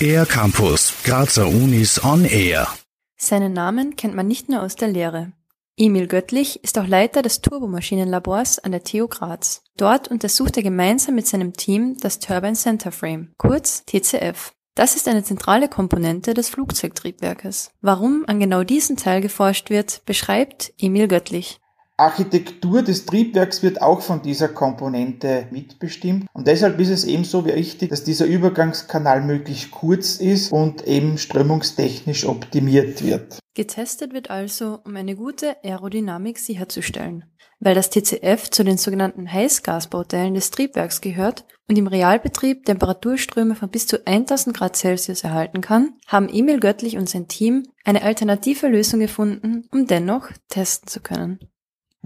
Air Campus, Grazer Unis on Air. Seinen Namen kennt man nicht nur aus der Lehre. Emil Göttlich ist auch Leiter des Turbomaschinenlabors an der TU Graz. Dort untersucht er gemeinsam mit seinem Team das Turbine Center Frame, kurz TCF. Das ist eine zentrale Komponente des Flugzeugtriebwerkes. Warum an genau diesen Teil geforscht wird, beschreibt Emil Göttlich. Architektur des Triebwerks wird auch von dieser Komponente mitbestimmt und deshalb ist es ebenso wichtig, dass dieser Übergangskanal möglichst kurz ist und eben strömungstechnisch optimiert wird. Getestet wird also, um eine gute Aerodynamik sicherzustellen. Weil das TCF zu den sogenannten Heißgasbauteilen des Triebwerks gehört und im Realbetrieb Temperaturströme von bis zu 1000 Grad Celsius erhalten kann, haben Emil Göttlich und sein Team eine alternative Lösung gefunden, um dennoch testen zu können.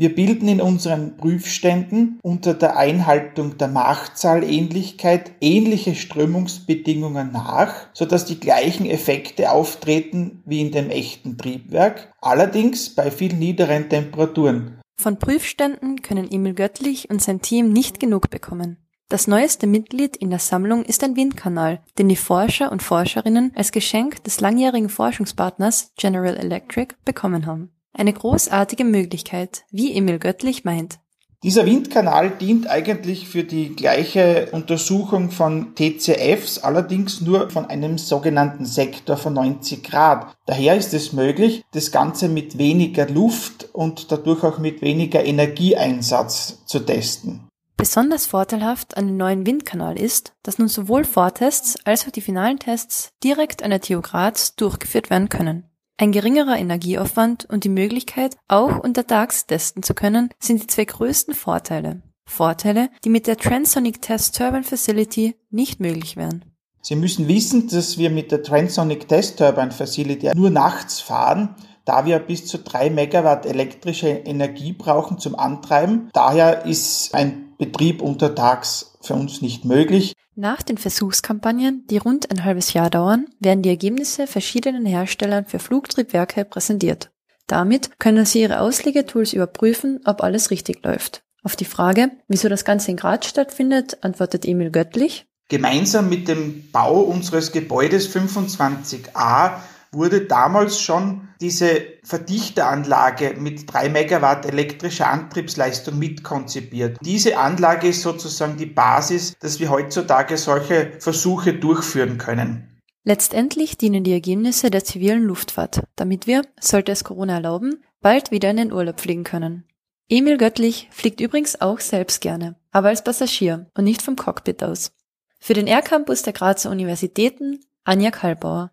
Wir bilden in unseren Prüfständen unter der Einhaltung der Machzahlähnlichkeit ähnliche Strömungsbedingungen nach, sodass die gleichen Effekte auftreten wie in dem echten Triebwerk, allerdings bei viel niederen Temperaturen. Von Prüfständen können Emil Göttlich und sein Team nicht genug bekommen. Das neueste Mitglied in der Sammlung ist ein Windkanal, den die Forscher und Forscherinnen als Geschenk des langjährigen Forschungspartners General Electric bekommen haben. Eine großartige Möglichkeit, wie Emil Göttlich meint. Dieser Windkanal dient eigentlich für die gleiche Untersuchung von TCFs, allerdings nur von einem sogenannten Sektor von 90 Grad. Daher ist es möglich, das Ganze mit weniger Luft und dadurch auch mit weniger Energieeinsatz zu testen. Besonders vorteilhaft an dem neuen Windkanal ist, dass nun sowohl Vortests als auch die finalen Tests direkt an der TU Graz durchgeführt werden können. Ein geringerer Energieaufwand und die Möglichkeit, auch untertags testen zu können, sind die zwei größten Vorteile. Vorteile, die mit der Transonic Test Turbine Facility nicht möglich wären. Sie müssen wissen, dass wir mit der Transonic Test Turbine Facility nur nachts fahren, da wir bis zu drei Megawatt elektrische Energie brauchen zum Antreiben. Daher ist ein Betrieb untertags für uns nicht möglich. Nach den Versuchskampagnen, die rund ein halbes Jahr dauern, werden die Ergebnisse verschiedenen Herstellern für Flugtriebwerke präsentiert. Damit können Sie Ihre Auslegetools überprüfen, ob alles richtig läuft. Auf die Frage, wieso das Ganze in Graz stattfindet, antwortet Emil Göttlich. Gemeinsam mit dem Bau unseres Gebäudes 25a wurde damals schon diese Verdichteranlage mit drei Megawatt elektrischer Antriebsleistung mitkonzipiert. Diese Anlage ist sozusagen die Basis, dass wir heutzutage solche Versuche durchführen können. Letztendlich dienen die Ergebnisse der zivilen Luftfahrt, damit wir, sollte es Corona erlauben, bald wieder in den Urlaub fliegen können. Emil Göttlich fliegt übrigens auch selbst gerne, aber als Passagier und nicht vom Cockpit aus. Für den Air Campus der Grazer Universitäten Anja Kalbauer.